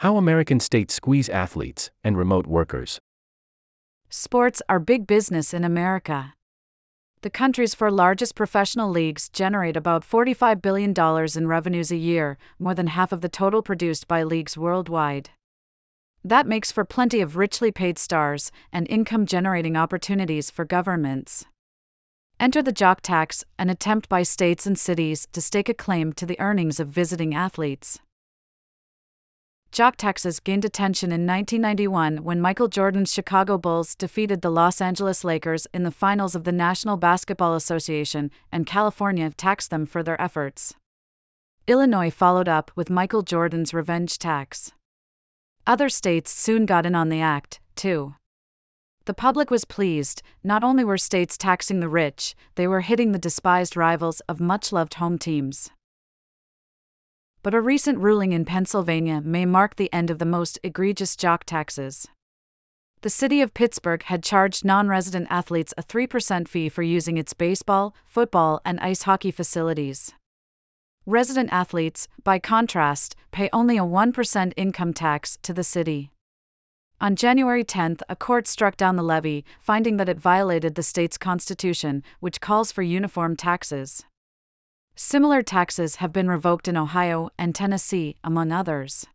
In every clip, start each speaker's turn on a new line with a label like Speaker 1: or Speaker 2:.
Speaker 1: How American states squeeze athletes and remote workers.
Speaker 2: Sports are big business in America. The country's four largest professional leagues generate about $45 billion in revenues a year, more than half of the total produced by leagues worldwide. That makes for plenty of richly paid stars and income generating opportunities for governments. Enter the jock tax, an attempt by states and cities to stake a claim to the earnings of visiting athletes. Jock taxes gained attention in 1991 when Michael Jordan's Chicago Bulls defeated the Los Angeles Lakers in the finals of the National Basketball Association, and California taxed them for their efforts. Illinois followed up with Michael Jordan's revenge tax. Other states soon got in on the act, too. The public was pleased, not only were states taxing the rich, they were hitting the despised rivals of much loved home teams but a recent ruling in Pennsylvania may mark the end of the most egregious jock taxes. The city of Pittsburgh had charged non resident athletes a 3% fee for using its baseball, football, and ice hockey facilities. Resident athletes, by contrast, pay only a 1% income tax to the city. On January 10, a court struck down the levy, finding that it violated the state's constitution, which calls for uniform taxes. Similar taxes have been revoked in Ohio and Tennessee, among others.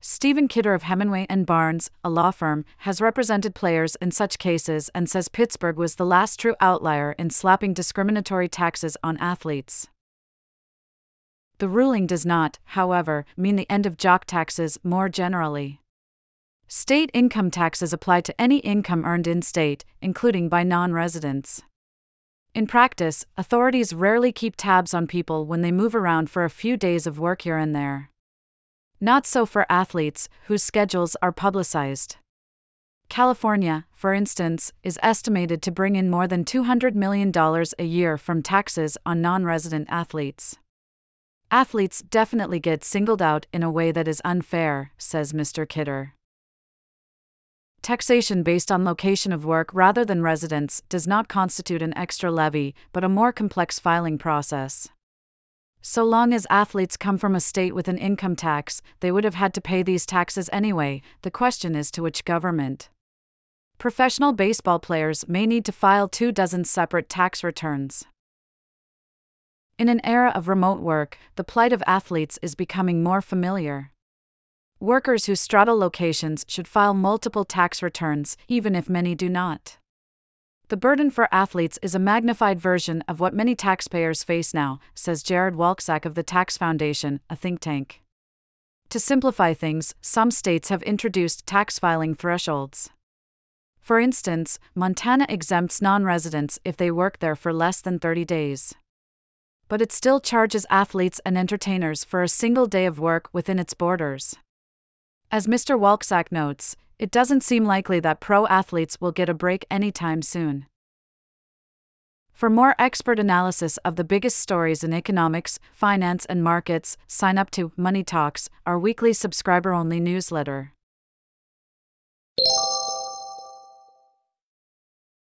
Speaker 2: Stephen Kidder of Hemenway and Barnes, a law firm, has represented players in such cases and says Pittsburgh was the last true outlier in slapping discriminatory taxes on athletes. The ruling does not, however, mean the end of jock taxes more generally. State income taxes apply to any income earned in state, including by non residents. In practice, authorities rarely keep tabs on people when they move around for a few days of work here and there. Not so for athletes, whose schedules are publicized. California, for instance, is estimated to bring in more than $200 million a year from taxes on non resident athletes. Athletes definitely get singled out in a way that is unfair, says Mr. Kidder. Taxation based on location of work rather than residence does not constitute an extra levy, but a more complex filing process. So long as athletes come from a state with an income tax, they would have had to pay these taxes anyway, the question is to which government. Professional baseball players may need to file two dozen separate tax returns. In an era of remote work, the plight of athletes is becoming more familiar. Workers who straddle locations should file multiple tax returns, even if many do not. The burden for athletes is a magnified version of what many taxpayers face now, says Jared Walczak of the Tax Foundation, a think tank. To simplify things, some states have introduced tax filing thresholds. For instance, Montana exempts non residents if they work there for less than 30 days. But it still charges athletes and entertainers for a single day of work within its borders. As Mr. Walczak notes, it doesn't seem likely that pro athletes will get a break anytime soon. For more expert analysis of the biggest stories in economics, finance, and markets, sign up to Money Talks, our weekly subscriber only newsletter.